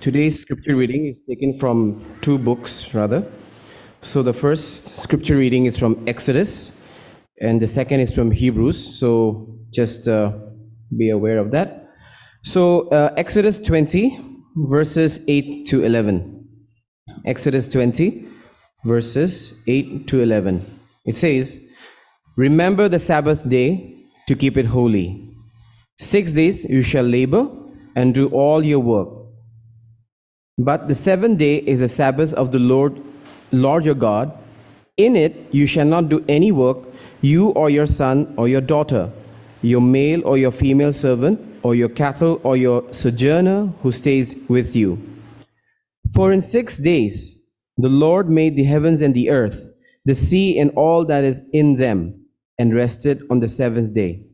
Today's scripture reading is taken from two books, rather. So the first scripture reading is from Exodus, and the second is from Hebrews. So just uh, be aware of that. So uh, Exodus 20, verses 8 to 11. Exodus 20, verses 8 to 11. It says, Remember the Sabbath day to keep it holy. Six days you shall labor and do all your work. But the seventh day is the Sabbath of the Lord, Lord your God. In it you shall not do any work, you or your son or your daughter, your male or your female servant, or your cattle or your sojourner who stays with you. For in six days the Lord made the heavens and the earth, the sea and all that is in them, and rested on the seventh day.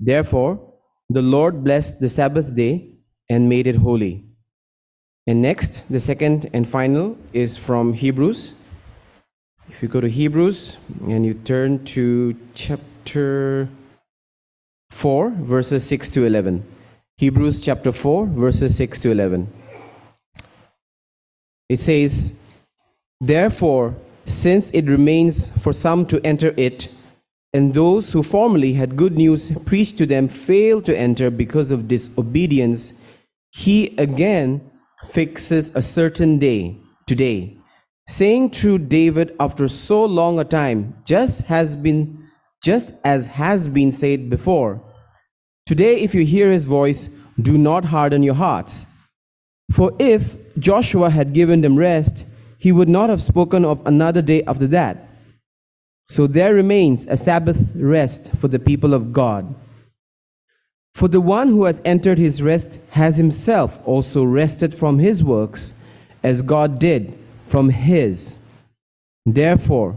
Therefore the Lord blessed the Sabbath day and made it holy. And next, the second and final is from Hebrews. If you go to Hebrews and you turn to chapter 4, verses 6 to 11. Hebrews chapter 4, verses 6 to 11. It says, Therefore, since it remains for some to enter it, and those who formerly had good news preached to them failed to enter because of disobedience, he again fixes a certain day, today, saying through David after so long a time, just has been just as has been said before. Today, if you hear his voice, do not harden your hearts. For if Joshua had given them rest, he would not have spoken of another day after that. So there remains a Sabbath rest for the people of God. For the one who has entered his rest has himself also rested from his works, as God did from his. Therefore,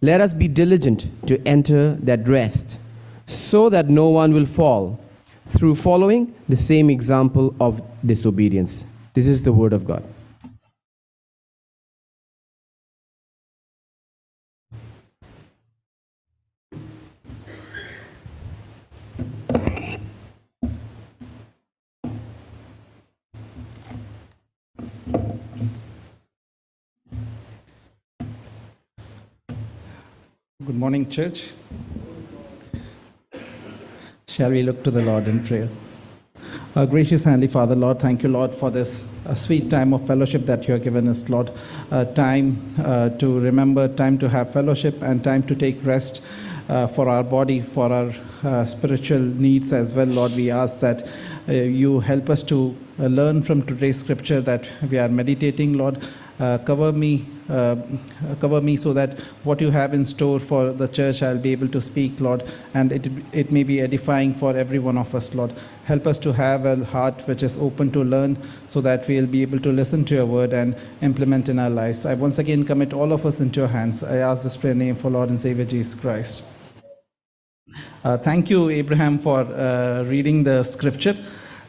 let us be diligent to enter that rest, so that no one will fall through following the same example of disobedience. This is the word of God. Good morning, church. Shall we look to the Lord in prayer? Our gracious Heavenly Father, Lord, thank you, Lord, for this uh, sweet time of fellowship that you have given us, Lord. Uh, time uh, to remember, time to have fellowship, and time to take rest uh, for our body, for our uh, spiritual needs as well, Lord. We ask that uh, you help us to learn from today's scripture that we are meditating, Lord. Uh, cover me, uh, cover me so that what you have in store for the church, I'll be able to speak, Lord, and it, it may be edifying for every one of us, Lord. Help us to have a heart which is open to learn so that we'll be able to listen to your word and implement in our lives. I once again commit all of us into your hands. I ask this prayer name for Lord and Savior Jesus Christ. Uh, thank you, Abraham, for uh, reading the scripture.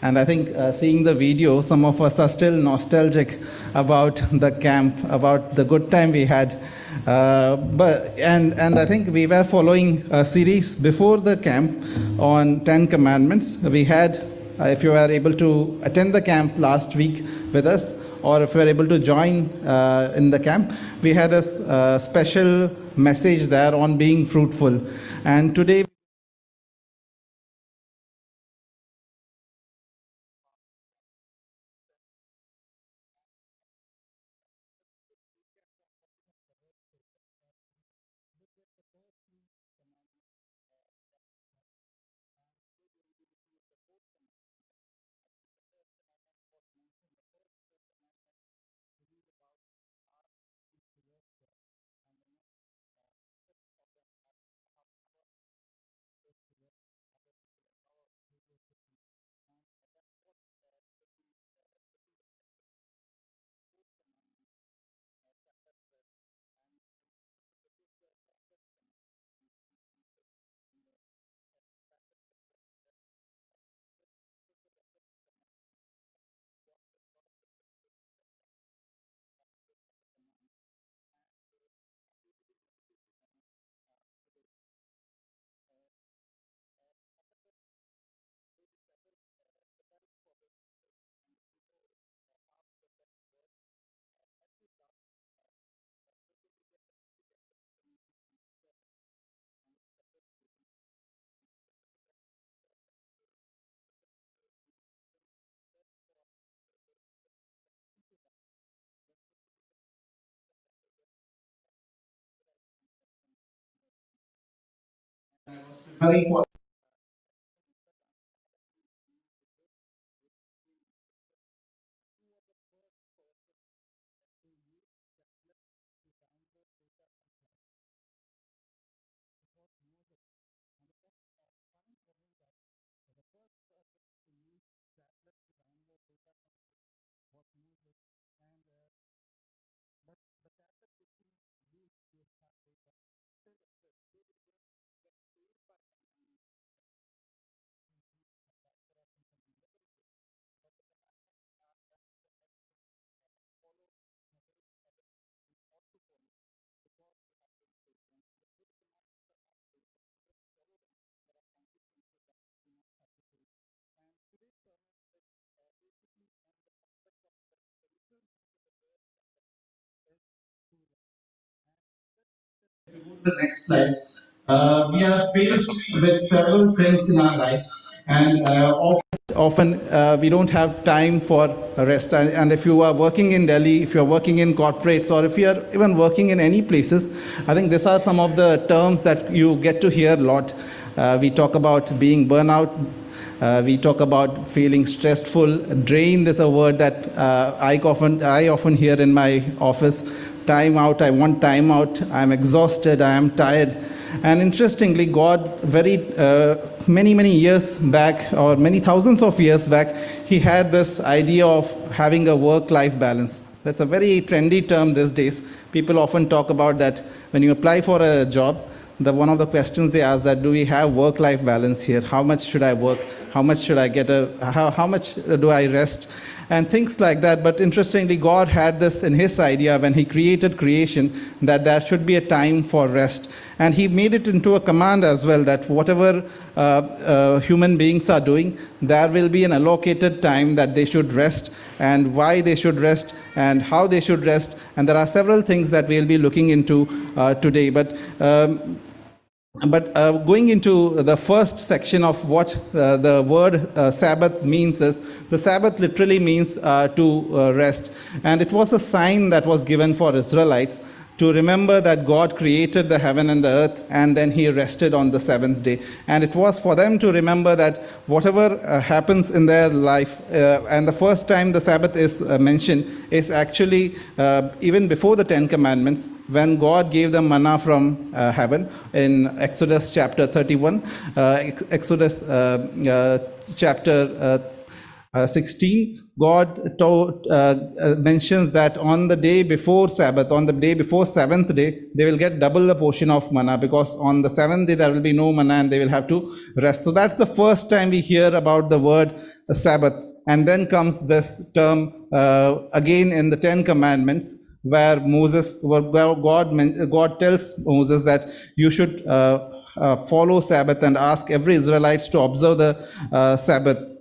And I think uh, seeing the video, some of us are still nostalgic about the camp, about the good time we had. Uh, but and and I think we were following a series before the camp on Ten Commandments. We had, uh, if you were able to attend the camp last week with us, or if you were able to join uh, in the camp, we had a uh, special message there on being fruitful. And today. Hurry for the next slide. Uh, we are faced with several things in our lives, and uh, often, often uh, we don't have time for rest. And, if you are working in Delhi, if you're working in corporates, or if you are even working in any places, I think these are some of the terms that you get to hear a lot. Uh, we talk about being burnout. Uh, we talk about feeling stressful. Drained is a word that uh, I often I often hear in my office time out, I want time out, I'm exhausted, I am tired. And interestingly, God, very uh, many, many years back, or many thousands of years back, He had this idea of having a work life balance. That's a very trendy term these days. People often talk about that when you apply for a job, the, one of the questions they ask that do we have work life balance here? How much should I work? How much should I get a, how, how much do I rest? and things like that. But interestingly, God had this in His idea when He created creation that there should be a time for rest. And He made it into a command as well that whatever uh, uh, human beings are doing, there will be an allocated time that they should rest and why they should rest and how they should rest. And there are several things that we'll be looking into uh, today. But um, but uh, going into the first section of what uh, the word uh, Sabbath means is the Sabbath literally means uh, to uh, rest. And it was a sign that was given for Israelites to remember that God created the heaven and the earth and then he rested on the seventh day. And it was for them to remember that whatever uh, happens in their life, uh, and the first time the Sabbath is uh, mentioned is actually uh, even before the Ten Commandments, when God gave them manna from uh, heaven in Exodus chapter 31, uh, Exodus chapter 16, God told, uh, uh, mentions that on the day before Sabbath, on the day before seventh day, they will get double the portion of manna because on the seventh day there will be no manna and they will have to rest. So that's the first time we hear about the word Sabbath. And then comes this term uh, again in the Ten Commandments, where Moses, where God, God tells Moses that you should uh, uh, follow Sabbath and ask every Israelite to observe the Sabbath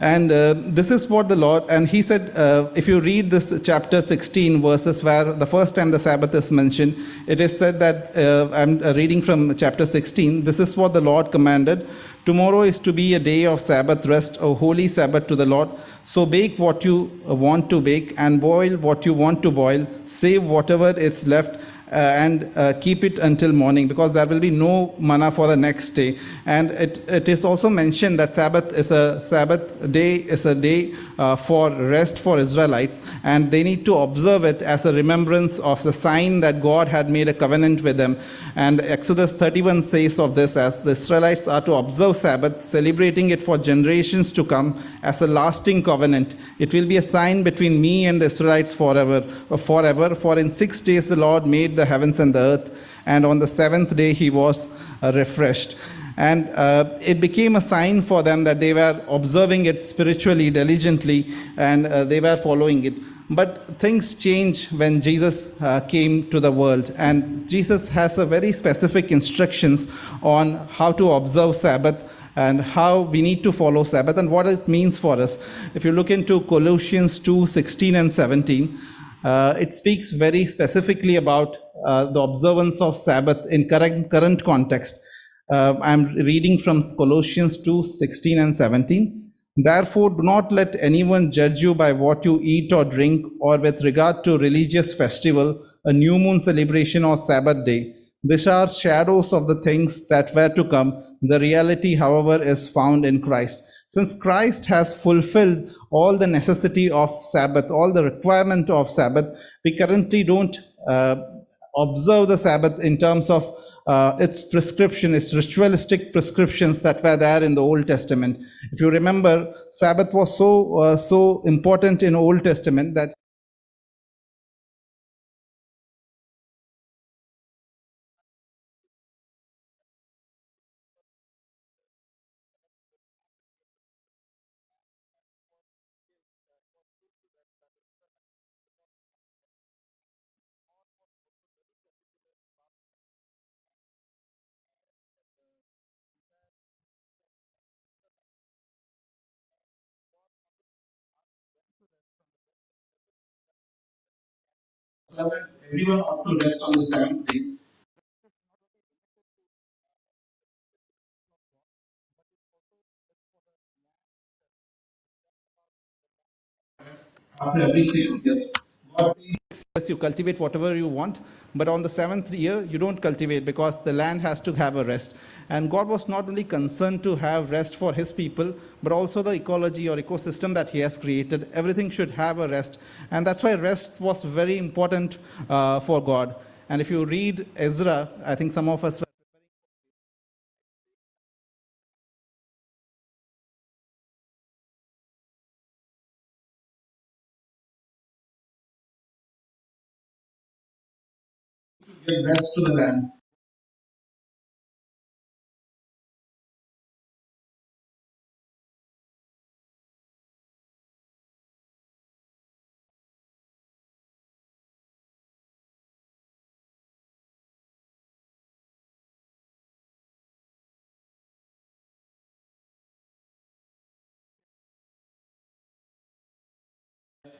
and uh, this is what the Lord, and he said, uh, if you read this chapter 16 verses where the first time the Sabbath is mentioned, it is said that, uh, I'm reading from chapter 16, this is what the Lord commanded. Tomorrow is to be a day of Sabbath rest, a holy Sabbath to the Lord. So bake what you want to bake and boil what you want to boil, save whatever is left uh, and uh, keep it until morning because there will be no manna for the next day. And it, it is also mentioned that Sabbath is a Sabbath day is a day uh, for rest for Israelites, and they need to observe it as a remembrance of the sign that God had made a covenant with them. And Exodus 31 says of this as the Israelites are to observe Sabbath, celebrating it for generations to come as a lasting covenant. It will be a sign between me and the Israelites forever, forever. For in six days the Lord made the heavens and the earth, and on the seventh day he was uh, refreshed. And uh, it became a sign for them that they were observing it spiritually, diligently, and uh, they were following it. But things change when Jesus uh, came to the world, and Jesus has a very specific instructions on how to observe Sabbath and how we need to follow Sabbath and what it means for us. If you look into Colossians 2 16 and 17, uh, it speaks very specifically about the observance of Sabbath in current, current context. Uh, I'm reading from Colossians 2 16 and 17. Therefore, do not let anyone judge you by what you eat or drink, or with regard to religious festival, a new moon celebration, or Sabbath day. These are shadows of the things that were to come. The reality, however, is found in Christ. Since Christ has fulfilled all the necessity of Sabbath, all the requirement of Sabbath, we currently don't uh, observe the Sabbath in terms of uh, its prescription, its ritualistic prescriptions that were there in the Old Testament. If you remember, Sabbath was so uh, so important in Old Testament that servants, everyone ought to rest on the seventh day. After every six years, yes, you cultivate whatever you want, but on the seventh year, you don't cultivate because the land has to have a rest. And God was not only concerned to have rest for his people, but also the ecology or ecosystem that he has created. Everything should have a rest. And that's why rest was very important uh, for God. And if you read Ezra, I think some of us give rest to the land.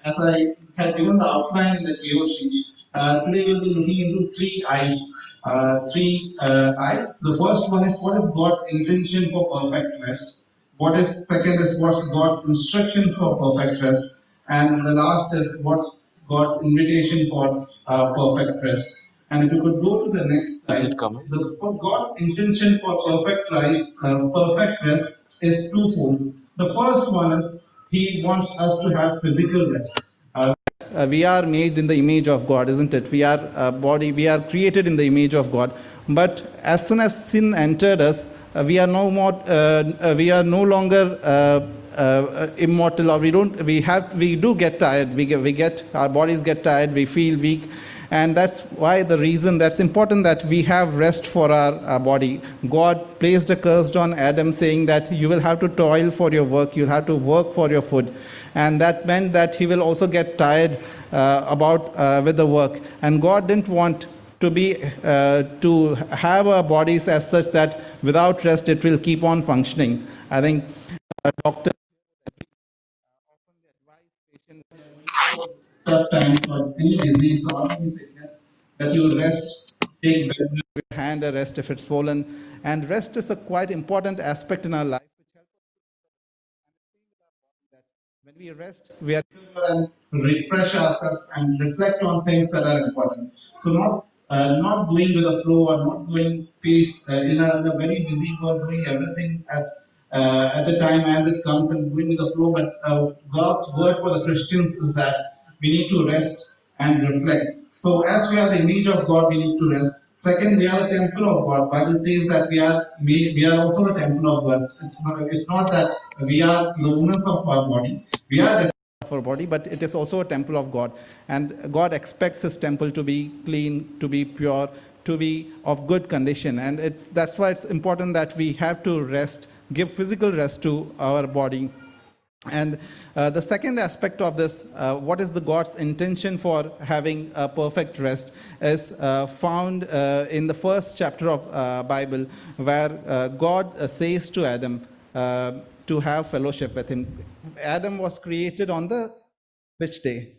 As I had given the outline in the uh, today we'll be looking into three eyes. Uh, three uh, eye. The first one is what is God's intention for perfect rest. What is second is what's God's instruction for perfect rest, and the last is what's God's invitation for uh, perfect rest. And if you could go to the next slide, it coming? the for God's intention for perfect rest, uh, perfect rest is twofold. The first one is He wants us to have physical rest. Uh, uh, we are made in the image of God, isn't it? We are a body, we are created in the image of God. But as soon as sin entered us, uh, we are no more, uh, uh, we are no longer uh, uh, immortal, or we don't, we have, we do get tired. We get, we get, our bodies get tired. We feel weak. And that's why the reason that's important that we have rest for our, our body. God placed a curse on Adam, saying that you will have to toil for your work, you'll have to work for your food. And that meant that he will also get tired uh, about uh, with the work. And God didn't want to be uh, to have our bodies as such that without rest it will keep on functioning. I think uh, doctor tough times or any disease or any sickness that you rest, take your hand a rest if it's swollen. And rest is a quite important aspect in our life which helps us that when we rest, we are and refresh ourselves and reflect on things that are important. So not uh, not going with the flow or not going pace uh, in, a, in a very busy world, doing everything at uh, at a time as it comes and going with the flow. But uh, God's word for the Christians is that we need to rest and reflect. So as we are the image of God, we need to rest. Second, we are the temple of God. Bible says that we are we, we are also the temple of God. It's not it's not that we are the owners of our body. We are of our body, but it is also a temple of God. And God expects his temple to be clean, to be pure, to be of good condition. And it's, that's why it's important that we have to rest, give physical rest to our body. And uh, the second aspect of this, uh, what is the God's intention for having a perfect rest, is uh, found uh, in the first chapter of uh, Bible, where uh, God says to Adam to have fellowship with him. Adam was created on the which day?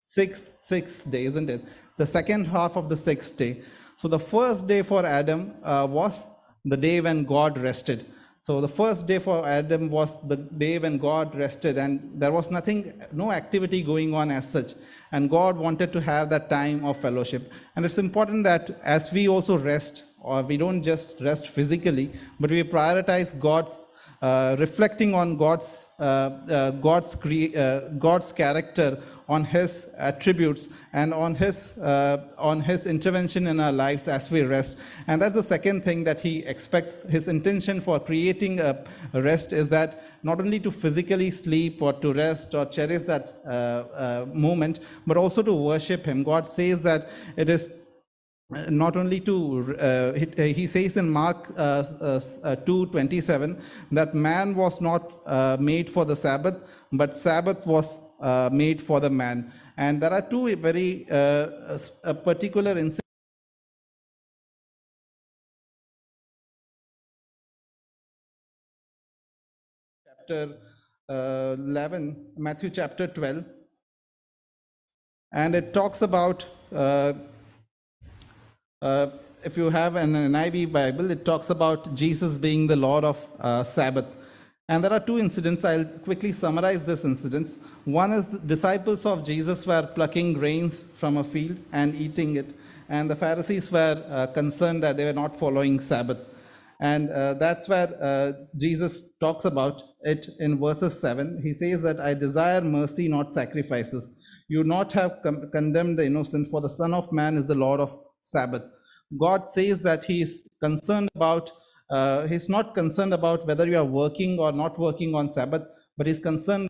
Sixth, sixth day, isn't it? The second half of the sixth day. So the first day for Adam was the day when God rested. So the first day for Adam was the day when God rested, and there was nothing, no activity going on as such. And God wanted to have that time of fellowship. And it's important that as we also rest, or we don't just rest physically, but we prioritize God's uh, reflecting on God's uh, uh, God's uh, God's character, on His attributes, and on His uh, on His intervention in our lives as we rest. And that's the second thing that He expects. His intention for creating a rest is that not only to physically sleep or to rest or cherish that uh, moment, but also to worship Him. God says that it is not only to uh, he, he, says in mark uh, uh, 2:27 that man was not uh, made for the sabbath but sabbath was uh, made for the man. And there are two very uh, particular incidents chapter 11 matthew chapter 12 and it talks about uh, if you have an NIV Bible, it talks about Jesus being the Lord of uh, Sabbath. And there are two incidents. I'll quickly summarize these incidents. One is the disciples of Jesus were plucking grains from a field and eating it. And the Pharisees were uh, concerned that they were not following Sabbath. And uh, that's where uh, Jesus talks about it in verses 7. He says that I desire mercy, not sacrifices. You not have condemned the innocent, for the Son of Man is the Lord of Sabbath. God says that He is concerned about, uh, He's not concerned about whether you are working or not working on Sabbath, but He's concerned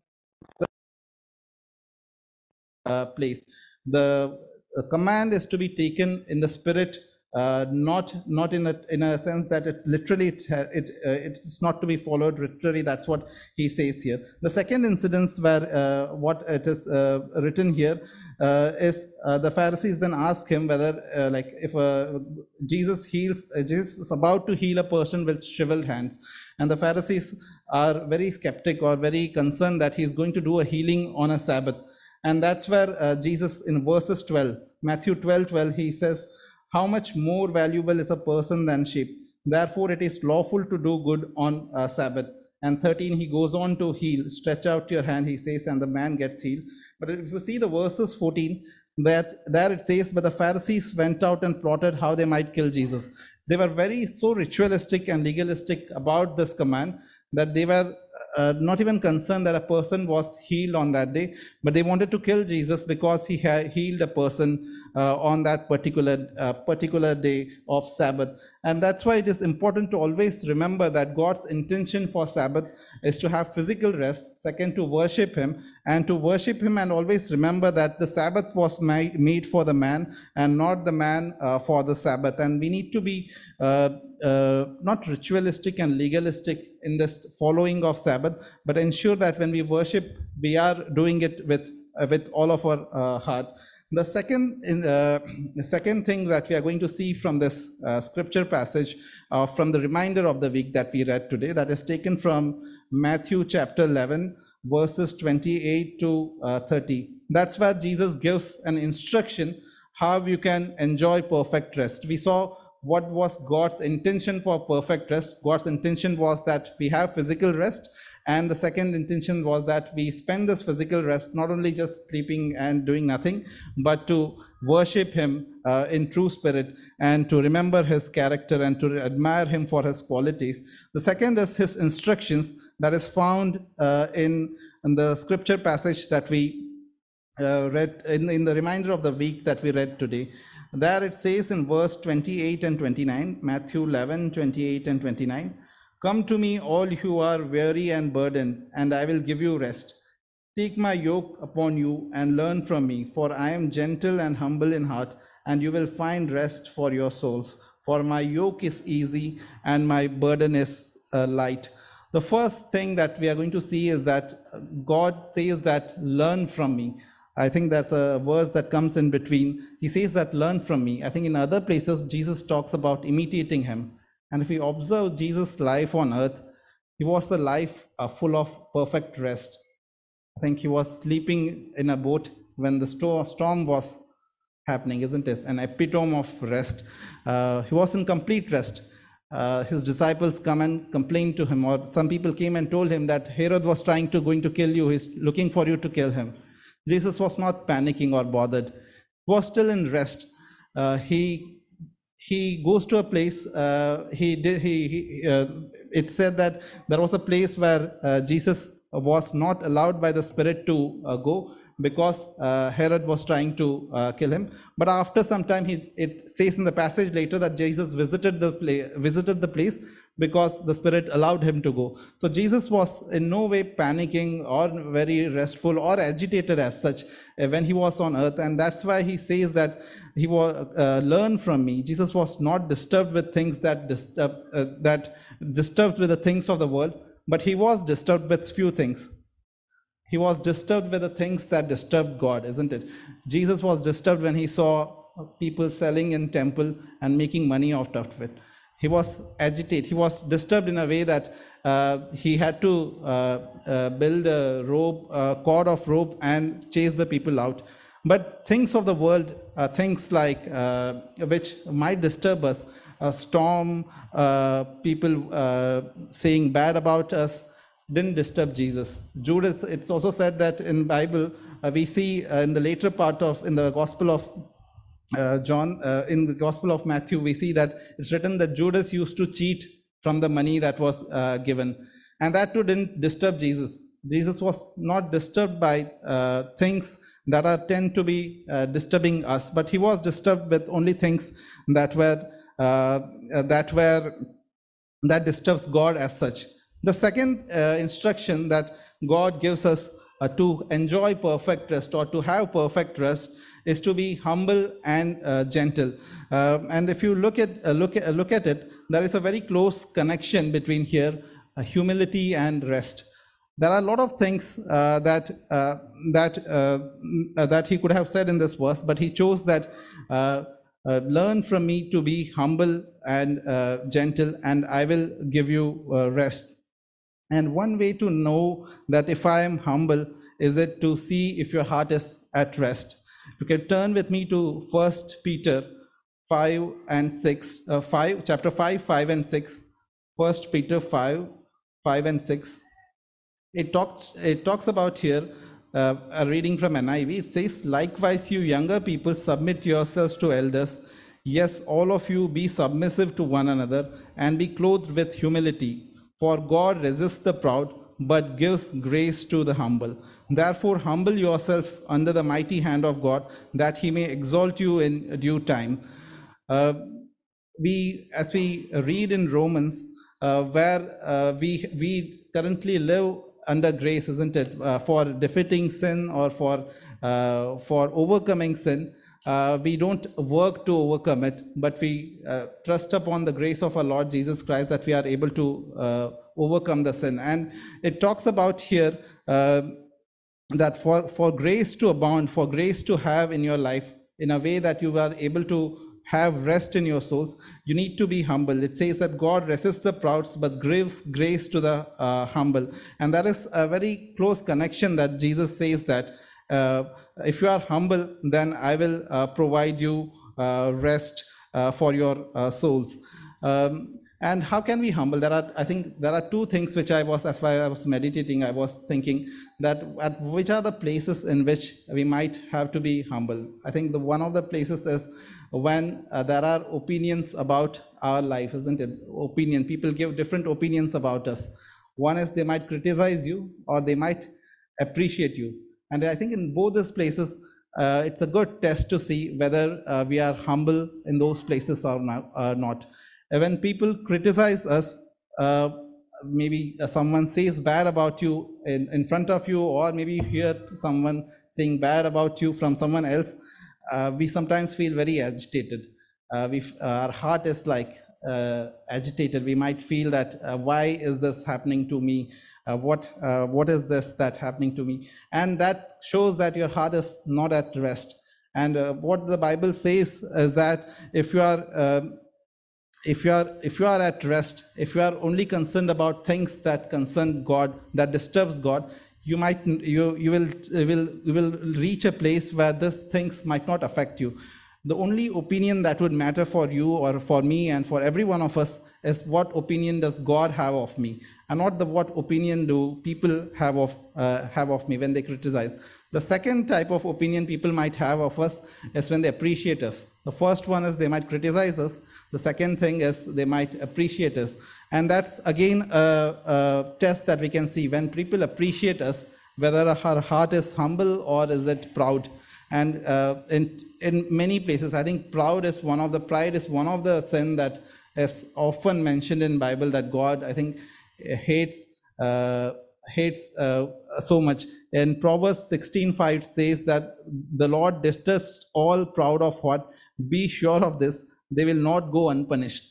uh, place. The, the command is to be taken in the spirit uh, not not in a in a sense that it's literally it it uh, it's not to be followed literally. That's what he says here. The second incidence where uh, what it is uh, written here uh, is the Pharisees then ask him whether like if Jesus heals Jesus is about to heal a person with shriveled hands, and the Pharisees are very skeptic or very concerned that he is going to do a healing on a Sabbath, and that's where Jesus in verses 12 Matthew 12 12 he says how much more valuable is a person than sheep? Therefore, it is lawful to do good on uh, Sabbath. And 13, he goes on to heal. Stretch out your hand, he says, and the man gets healed. But if you see the verses 14, that there it says, But the Pharisees went out and plotted how they might kill Jesus. They were very so ritualistic and legalistic about this command that they were uh, not even concerned that a person was healed on that day, but they wanted to kill Jesus because he healed a person uh, on that particular uh, particular day of Sabbath. And that's why it is important to always remember that God's intention for Sabbath is to have physical rest, second, to worship Him, and to worship Him and always remember that the Sabbath was made for the man and not the man uh, for the Sabbath. And we need to be uh, not ritualistic and legalistic in this following of Sabbath, but ensure that when we worship, we are doing it with, uh, with all of our uh, heart. The second, in, uh, the second thing that we are going to see from this uh, scripture passage, uh, from the reminder of the week that we read today, that is taken from Matthew chapter 11, verses 28 to uh, 30. That's where Jesus gives an instruction how you can enjoy perfect rest. We saw what was God's intention for perfect rest. God's intention was that we have physical rest and the second intention was that we spend this physical rest not only just sleeping and doing nothing, but to worship Him uh, in true spirit and to remember His character and to admire Him for His qualities. The second is His instructions that is found uh, in, in, the scripture passage that we uh, read in, in the reminder of the week that we read today. There it says in verse 28 and 29, Matthew 11, 28 and 29. Come to me, all who are weary and burdened, and I will give you rest. Take my yoke upon you and learn from me, for I am gentle and humble in heart, and you will find rest for your souls. For my yoke is easy and my burden is uh, light. The first thing that we are going to see is that God says that, learn from me. I think that's a verse that comes in between. He says that, learn from me. I think in other places, Jesus talks about imitating him. And if we observe Jesus' life on earth, he was a life uh, full of perfect rest. I think he was sleeping in a boat when the storm was happening, isn't it? An epitome of rest. Uh, he was in complete rest. uh, his disciples come and complain to him, or some people came and told him that Herod was trying to going to kill you. He's looking for you to kill him. Jesus was not panicking or bothered. He was still in rest. Uh, he he goes to a place. Uh, he did. He, he uh, it said that there was a place where uh, Jesus was not allowed by the Spirit to uh, go because uh, Herod was trying to uh, kill him. But after some time, he, it says in the passage later that Jesus visited the place, visited the place because the Spirit allowed him to go. So Jesus was in no way panicking or very restful or agitated as such uh, when he was on earth, and that's why he says that he was uh, learn from me. Jesus was not disturbed with things that disturb uh, that disturbed with the things of the world, but he was disturbed with few things he was disturbed with the things that disturbed God, isn't it? Jesus was disturbed when he saw people selling in temple and making money out of it. He was agitated. He was disturbed in a way that uh, he had to uh, uh, build a rope, a cord of rope, and chase the people out. But things of the world, uh, things like uh, which might disturb us, a storm, uh, people saying bad about us, didn't disturb Jesus. Judas, it's also said that in Bible, we see in the later part of, in the Gospel of uh, John, uh, in the Gospel of Matthew, we see that it's written that Judas used to cheat from the money that was uh, given. And that too didn't disturb Jesus. Jesus was not disturbed by uh, things that are tend to be uh, disturbing us, but he was disturbed with only things that were that were that disturbs God as such. The second instruction that God gives us to enjoy perfect rest or to have perfect rest is to be humble and uh, gentle. Uh, and if you look at uh, look at, look at it, there is a very close connection between here uh, humility and rest. There are a lot of things uh, that uh, that uh, uh, that he could have said in this verse, but he chose that. Uh, uh, learn from me to be humble and uh, gentle, and I will give you uh, rest. And one way to know that if I am humble is it to see if your heart is at rest. You can turn with me to First Peter 5 and 6, uh, 5, chapter 5, 5 and 6. First Peter 5, 5 and 6. It talks, it talks about here, uh, a reading from NIV. It says, Likewise, you younger people, submit yourselves to elders. Yes, all of you be submissive to one another and be clothed with humility. For God resists the proud, but gives grace to the humble. Therefore, humble yourself under the mighty hand of God, that he may exalt you in due time. Uh, we, as we read in Romans, uh, where uh, we we currently live under grace, isn't it? Uh, for defeating sin or for uh, for overcoming sin, uh, we don't work to overcome it, but we uh, trust upon the grace of our Lord Jesus Christ that we are able to uh, overcome the sin. And it talks about here uh, that for, for grace to abound, for grace to have in your life in a way that you are able to have rest in your souls, you need to be humble. It says that God resists the proud, but gives grace to the uh, humble. And that is a very close connection that Jesus says that uh, if you are humble, then I will uh, provide you uh, rest uh, for your souls. Um, and how can we humble? There are, I think, there are two things which I was, as I was meditating, I was thinking that at which are the places in which we might have to be humble. I think the one of the places is when uh, there are opinions about our life, isn't it? Opinion. People give different opinions about us. One is they might criticize you or they might appreciate you. And I think in both these places, uh, it's a good test to see whether uh, we are humble in those places or not. Or not. Uh, When people criticize us, uh, maybe uh, someone says bad about you in, in front of you, or maybe you hear someone saying bad about you from someone else, uh, we sometimes feel very agitated. Uh, we, our heart is like uh, agitated. We might feel that uh, why is this happening to me? Uh, what uh, what is this that happening to me? And that shows that your heart is not at rest. And uh, what the Bible says is that if you are um if you are if you are at rest if you are only concerned about things that concern god that disturbs god you might you you will will you will reach a place where these things might not affect you the only opinion that would matter for you or for me and for every one of us is what opinion does God have of me, and not the what opinion do people have of uh, have of me when they criticize. The second type of opinion people might have of us is when they appreciate us. The first one is they might criticize us. The second thing is they might appreciate us, and that's again a, a test that we can see when people appreciate us, whether our heart is humble or is it proud. And uh, in in many places, I think proud is one of the pride is one of the sin that is often mentioned in Bible that God, I think, hates uh, hates uh, so much. In Proverbs 16:5 says that the Lord detests all proud of what. Be sure of this; they will not go unpunished.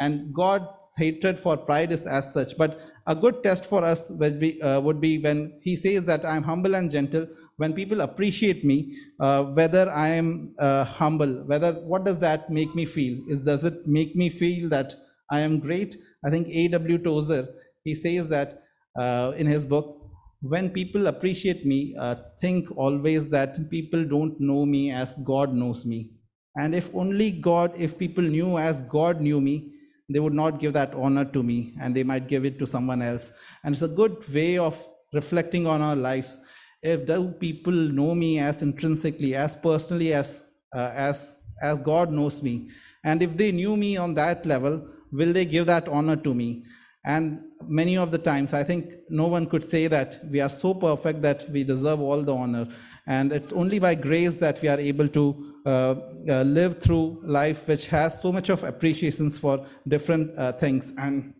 And God's hatred for pride is as such. But a good test for us would be, uh, would be when He says that I'm humble and gentle. When people appreciate me, uh, whether I am uh, humble, whether what does that make me feel? Is does it make me feel that I am great? I think A.W. Tozer he says that uh, in his book, when people appreciate me, uh, think always that people don't know me as God knows me. And if only God, if people knew as God knew me, they would not give that honor to me and they might give it to someone else. And it's a good way of reflecting on our lives. If do people know me as intrinsically, as personally as uh, as as God knows me, and if they knew me on that level, will they give that honor to me? And many of the times, I think no one could say that we are so perfect that we deserve all the honor. And it's only by grace that we are able to uh, uh, live through life, which has so much of appreciations for different uh, things and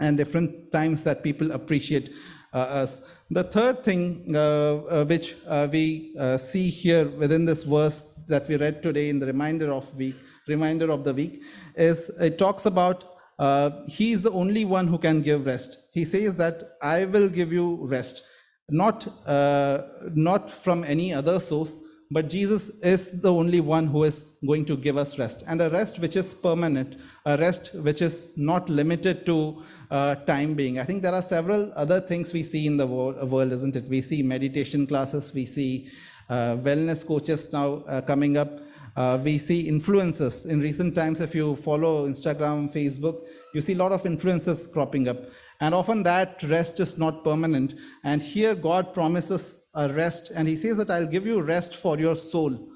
and different times that people appreciate us. The third thing uh, uh, which we see here within this verse that we read today in the reminder of week, reminder of the week, is it talks about uh, he is the only one who can give rest. He says that I will give you rest, not, uh, not from any other source, but Jesus is the only one who is going to give us rest, and a rest which is permanent, a rest which is not limited to uh, time being. I think there are several other things we see in the world, isn't it? We see meditation classes, we see uh, wellness coaches now uh, coming up. Uh, we see influencers in recent times. If you follow Instagram, Facebook, you see a lot of influences cropping up. And often that rest is not permanent. And here God promises a rest, and He says that I'll give you rest for your soul.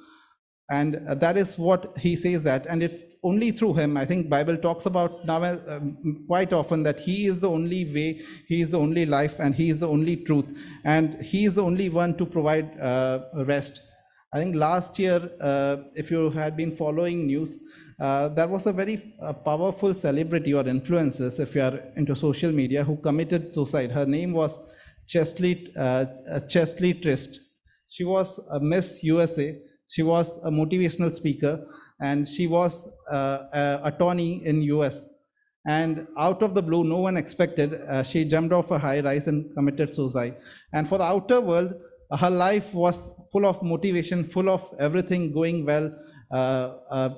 And that is what He says that. And it's only through Him. I think Bible talks about now um, quite often that He is the only way, He is the only life, and He is the only truth. And He is the only one to provide uh, rest. I think last year, uh, if you had been following news, uh, there was a very uh, powerful celebrity or influencers, if you are into social media, who committed suicide. Her name was Cheslie, uh, uh, Cheslie Kryst. She was a Miss USA. She was a motivational speaker, and she was uh, attorney in US. And out of the blue, no one expected, she jumped off a high rise and committed suicide. And for the outer world, her life was full of motivation, full of everything going well, uh, uh,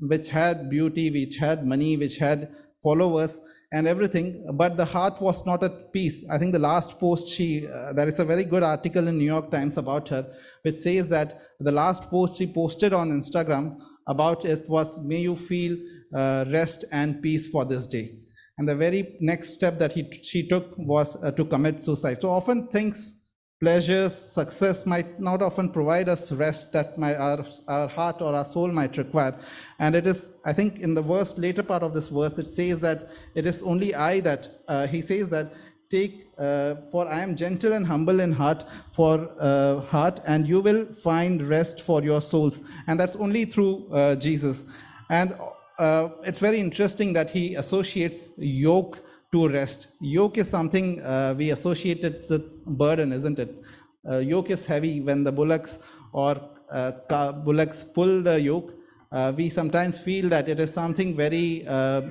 which had beauty, which had money, which had followers and everything, but the heart was not at peace. I think the last post she, uh, there is a very good article in New York Times about her, which says that the last post she posted on Instagram about it was, may you feel uh, rest and peace for this day. And the very next step that he, she took was uh, to commit suicide. So often things pleasures, success might not often provide us rest that my, our, our heart or our soul might require. And it is, I think, in the verse, later part of this verse, it says that it is only I that, uh, he says that, take, uh, for I am gentle and humble in heart, for uh, heart, and you will find rest for your souls. And that's only through uh, Jesus. And uh, it's very interesting that he associates yoke to rest. Yoke is something uh, we associate it with burden, isn't it? Uh, yoke is heavy when the bullocks or uh, bullocks pull the yoke. Uh, we sometimes feel that it is something very, uh,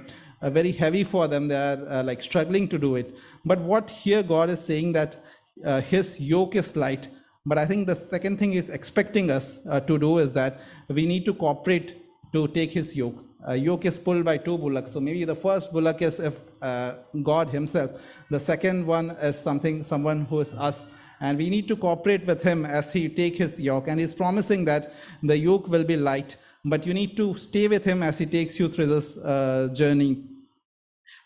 uh, very heavy for them. They are like struggling to do it. But what here God is saying that His yoke is light. But I think the second thing is expecting us to do is that we need to cooperate to take His yoke uh, yoke is pulled by two bullocks. So maybe the first bullock is if uh, God Himself. The second one is something, someone who is us. And we need to cooperate with Him as He take His yoke. And He's promising that the yoke will be light. But you need to stay with Him as He takes you through this uh, journey.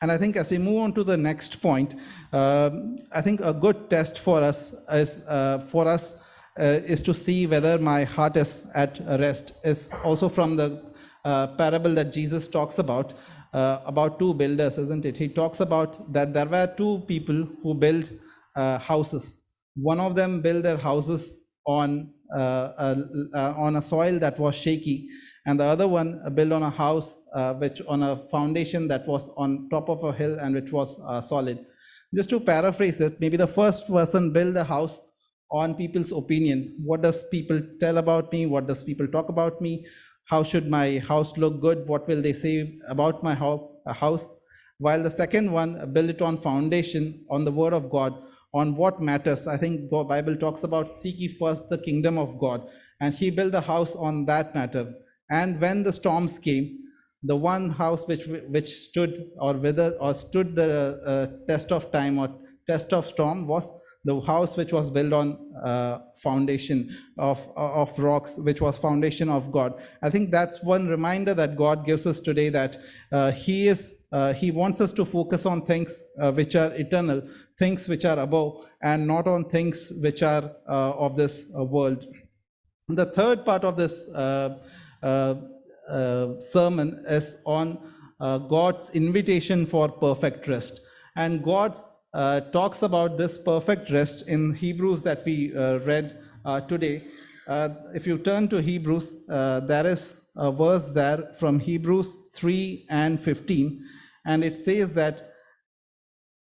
And I think as we move on to the next point, um, I think a good test for us is uh, for us uh, is to see whether my heart is at rest. Is also from the uh, parable that Jesus talks about uh, about two builders, isn't it? He talks about that there were two people who built uh, houses. One of them built their houses on uh, uh, uh, on a soil that was shaky, and the other one built on a house uh, which on a foundation that was on top of a hill and which was uh, solid. Just to paraphrase it, maybe the first person built a house on people's opinion. What does people tell about me? What does people talk about me? How should my house look good? What will they say about my house? While the second one built it on foundation, on the word of God, on what matters. I think the Bible talks about seek ye first the kingdom of God. And he built the house on that matter. And when the storms came, the one house which which stood or whether or stood the uh, test of time or test of storm was the house which was built on uh, foundation of of rocks which was foundation of god i think that's one reminder that god gives us today that uh, he is uh, he wants us to focus on things uh, which are eternal things which are above and not on things which are uh, of this uh, world the third part of this sermon is on God's invitation for perfect rest. And God uh, talks about this perfect rest in Hebrews that we uh, read uh, today. Uh, if you turn to Hebrews, uh, there is a verse there from Hebrews 3 and 15, and it says that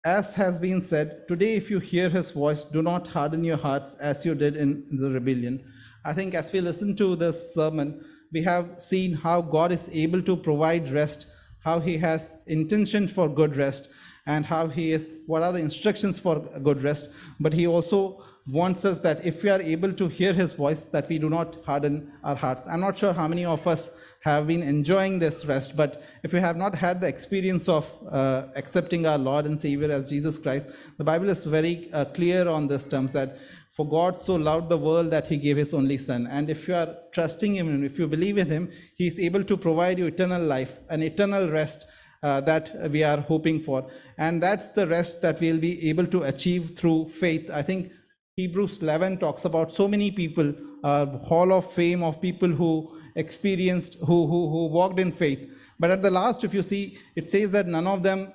as has been said, today, if you hear his voice, do not harden your hearts as you did in the rebellion. I think as we listen to this sermon, we have seen how God is able to provide rest, how he has intention for good rest, and how he is, what are the instructions for good rest. But he also wants us that if we are able to hear his voice, that we do not harden our hearts. I'm not sure how many of us have been enjoying this rest, but if you have not had the experience of uh, accepting our Lord and Savior as Jesus Christ, the Bible is very uh, clear on this terms that for God so loved the world that he gave his only son. And if you are trusting him and if you believe in him, he is able to provide you eternal life, an eternal rest uh, that we are hoping for. And that's the rest that we'll be able to achieve through faith. I think Hebrews 11 talks about so many people, uh, hall of fame of people who experienced, who, who, who walked in faith. But at the last, if you see, it says that none of them,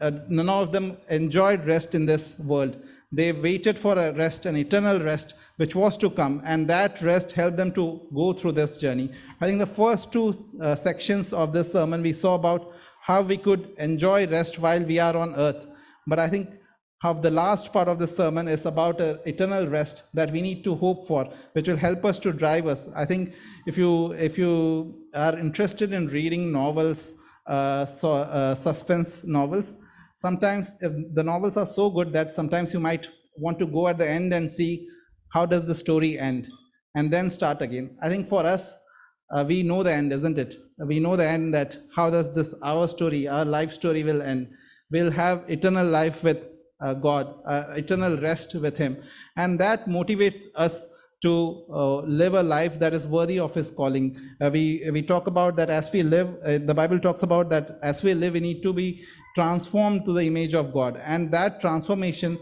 uh, none of them enjoyed rest in this world. They waited for a rest, an eternal rest, which was to come, and that rest helped them to go through this journey. I think the first two uh, sections of this sermon we saw about how we could enjoy rest while we are on earth. But I think how the last part of the sermon is about an eternal rest that we need to hope for, which will help us to drive us. I think if you if you are interested in reading novels, uh, so, uh, suspense novels, sometimes if the novels are so good that sometimes you might want to go at the end and see how does the story end, and then start again. I think for us, uh, we know the end, isn't it? We know the end that how does this our story, our life story will end. We'll have eternal life with uh, God, uh, eternal rest with Him. And that motivates us to uh, live a life that is worthy of His calling. Uh, we, we talk about that as we live, uh, the Bible talks about that as we live, we need to be transformed to the image of God. And that transformation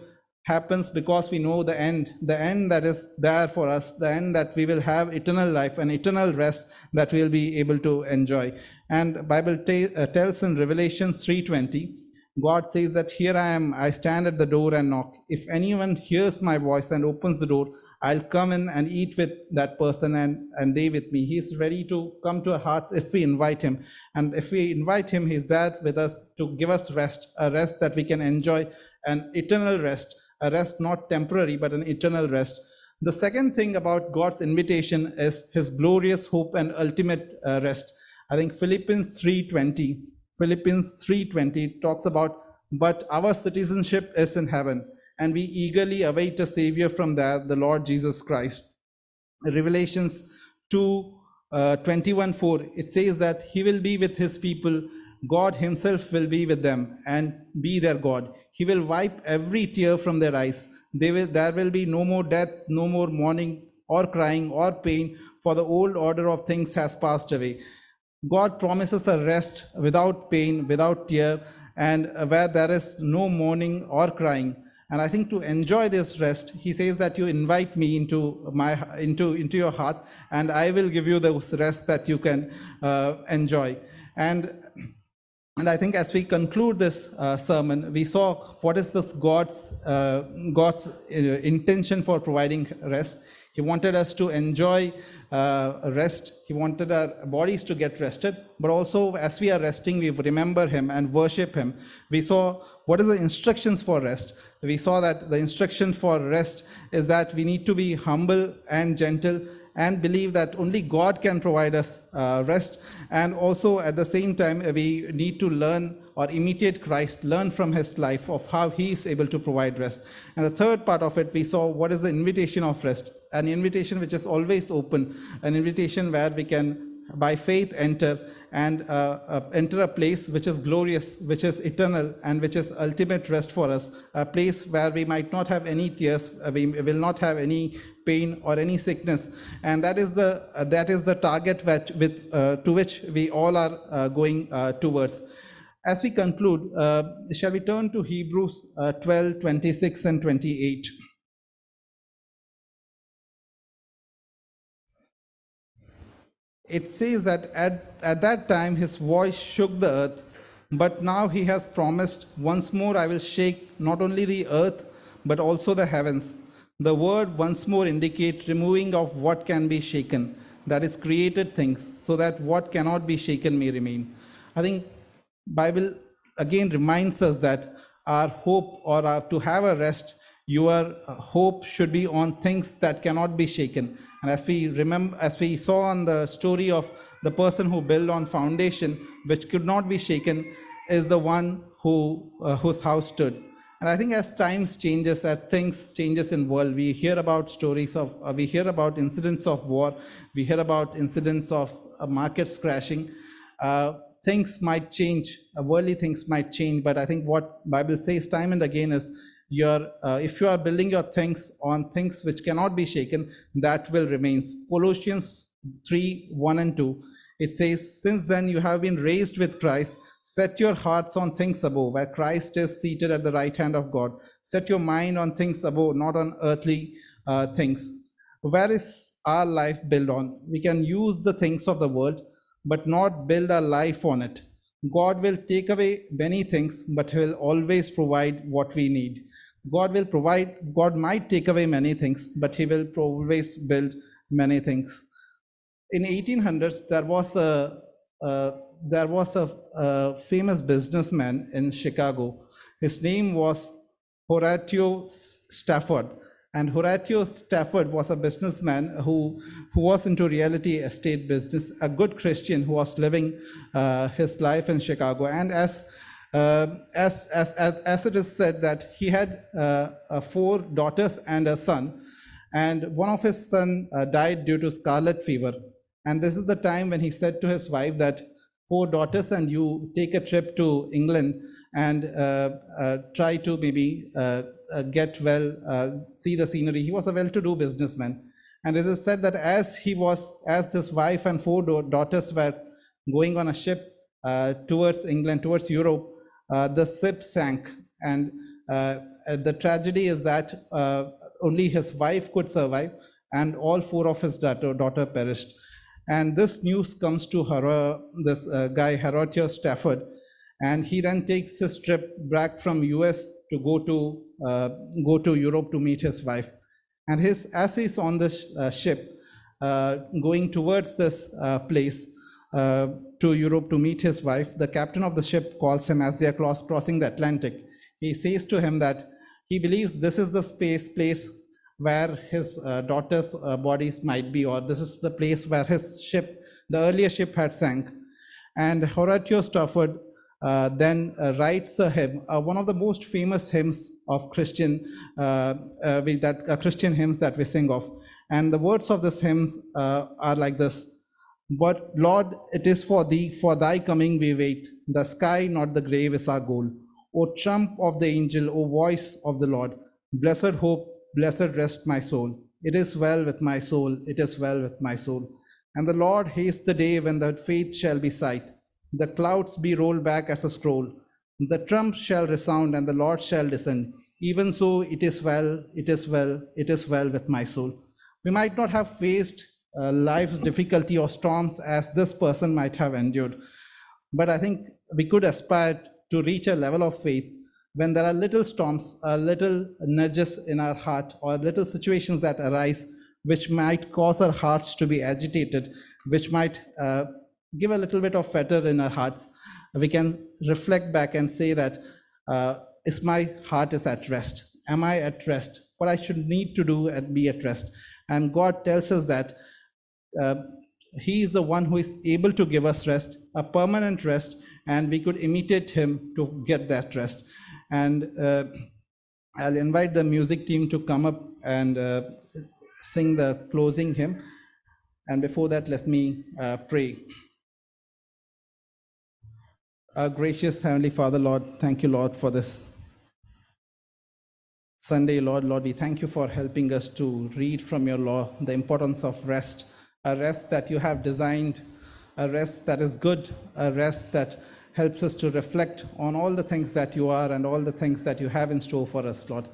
happens because we know the end, the end that is there for us, the end that we will have eternal life and eternal rest that we'll be able to enjoy. And Bible uh, tells in Revelation 3:20, God says that here I am, I stand at the door and knock. If anyone hears my voice and opens the door, I'll come in and eat with that person and, and they with me. He's ready to come to our hearts if we invite him. And if we invite him, he's there with us to give us rest, a rest that we can enjoy, an eternal rest, a rest not temporary, but an eternal rest. The second thing about God's invitation is his glorious hope and ultimate uh, rest. I think Philippians 3:20 Philippians 3:20 talks about but our citizenship is in heaven and we eagerly await a savior from there the Lord Jesus Christ. Revelations 2 uh, 21 4 it says that he will be with his people God himself will be with them and be their God. He will wipe every tear from their eyes. Will, there will be no more death, no more mourning or crying or pain, for the old order of things has passed away. God promises a rest without pain, without tear, and where there is no mourning or crying. And I think to enjoy this rest, he says that you invite me into my into into your heart, and I will give you the rest that you can uh, enjoy. And and I think as we conclude this uh, sermon, we saw what is this God's uh, God's uh, intention for providing rest. He wanted us to enjoy uh, rest. He wanted our bodies to get rested. But also, as we are resting, we remember Him and worship Him. We saw what are the instructions for rest. We saw that the instruction for rest is that we need to be humble and gentle and believe that only God can provide us uh, rest. And also, at the same time, we need to learn or imitate Christ, learn from his life of how he is able to provide rest. And the third part of it, we saw what is the invitation of rest, an invitation which is always open, an invitation where we can by faith enter and uh, uh, enter a place which is glorious, which is eternal, and which is ultimate rest for us. A place where we might not have any tears, uh, we will not have any pain or any sickness, and that is the uh, that is the target which, with uh, to which we all are uh, going towards. As we conclude, shall we turn to Hebrews 12, 26 and 28? It says that at, at that time his voice shook the earth, but now he has promised, Once more I will shake not only the earth, but also the heavens. The word once more indicates removing of what can be shaken, that is created things, so that what cannot be shaken may remain. I think Bible again reminds us that our hope or our, to have a rest, your uh, hope should be on things that cannot be shaken and as we remember, as we saw on the story of the person who built on foundation, which could not be shaken, is the one who uh, whose house stood. And I think as times changes, as things changes in world, we hear about stories of, uh, we hear about incidents of war, we hear about incidents of uh, markets crashing. Uh, things might change, uh, worldly things might change, but I think what Bible says time and again is your uh, if you are building your things on things which cannot be shaken that will remain. Colossians 3 1 and 2 it says since then you have been raised with christ set your hearts on things above where christ is seated at the right hand of god. Set your mind on things above not on earthly uh, things. Where is our life built on? We can use the things of the world but not build our life on it. God will take away many things, but He will always provide what we need. God will provide, God might take away many things, but He will always build many things. In 1800s, there was a, uh, there was a, a famous businessman in Chicago. His name was Horatio Spafford and Horatio Spafford was a businessman who, who was into reality estate business, a good Christian who was living uh, his life in Chicago. And as, uh, as, as, as, as, it is said that he had uh, uh four daughters and a son, and one of his son uh, died due to scarlet fever. And this is the time when he said to his wife that four daughters and you take a trip to England and uh, uh, try to maybe uh, get well, see the scenery. He was a well-to-do businessman. And it is said that as he was, as his wife and four daughters were going on a ship towards England, towards Europe, the ship sank. And the tragedy is that only his wife could survive and all four of his daughter, daughter perished. And this news comes to her, this uh, guy, Horatio Spafford, and he then takes his trip back from US to go to uh, go to Europe to meet his wife. And his as he's on the sh uh, ship, uh, going towards this uh, place uh, to Europe to meet his wife, the captain of the ship calls him as they are cross crossing the Atlantic. He says to him that he believes this is the space place where his uh, daughter's bodies might be, or this is the place where his ship, the earlier ship, had sank. And Horatio Spafford uh, then uh, writes a hymn, uh, one of the most famous hymns of Christian, uh, uh, that Christian hymns that we sing of. And the words of this hymns are like this. But Lord, it is for thee, for thy coming we wait. The sky, not the grave, is our goal. O trump of the angel, O voice of the Lord, blessed hope, blessed rest my soul. It is well with my soul, it is well with my soul. And the Lord haste the day when that faith shall be sight the clouds be rolled back as a scroll. The trump shall resound, and the Lord shall descend. Even so, it is well, it is well, it is well with my soul. We might not have faced uh, life's difficulty or storms as this person might have endured, but I think we could aspire to reach a level of faith when there are little storms, uh, little nudges in our heart, or little situations that arise which might cause our hearts to be agitated, which might uh, give a little bit of fetter in our hearts. We can reflect back and say that uh, is my heart is at rest? Am I at rest? What I should need to do and be at rest. And God tells us that uh, He is the one who is able to give us rest, a permanent rest, and we could imitate Him to get that rest. And uh, I'll invite the music team to come up and uh, sing the closing hymn. And before that, let me uh, pray. Our gracious Heavenly Father, Lord, thank you, Lord, for this Sunday, Lord. Lord, we thank you for helping us to read from your law the importance of rest, a rest that you have designed, a rest that is good, a rest that helps us to reflect on all the things that you are and all the things that you have in store for us, Lord.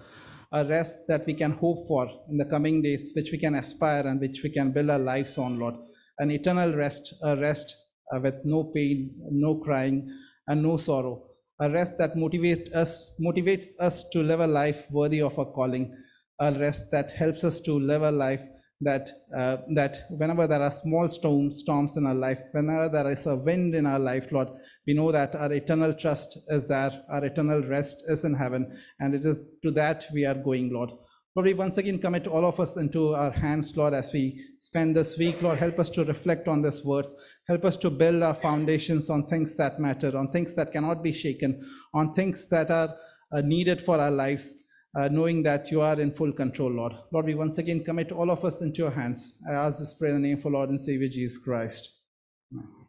A rest that we can hope for in the coming days, which we can aspire and which we can build our lives on, Lord. An eternal rest, a rest uh, with no pain, no crying, and no sorrow. A rest that motivates us, motivates us to live a life worthy of our calling. A rest that helps us to live a life that uh, that whenever there are small storms storms in our life whenever there is a wind in our life lord we know that our eternal trust is there our eternal rest is in heaven and it is to that we are going lord. Lord we once again commit all of us into our hands lord as we spend this week. Lord help us to reflect on these words. Help us to build our foundations on things that matter on things that cannot be shaken on things that are uh, needed for our lives uh, knowing that you are in full control, Lord. Lord, we once again commit all of us into your hands. I ask this prayer in the name of Lord and Savior Jesus Christ. Amen.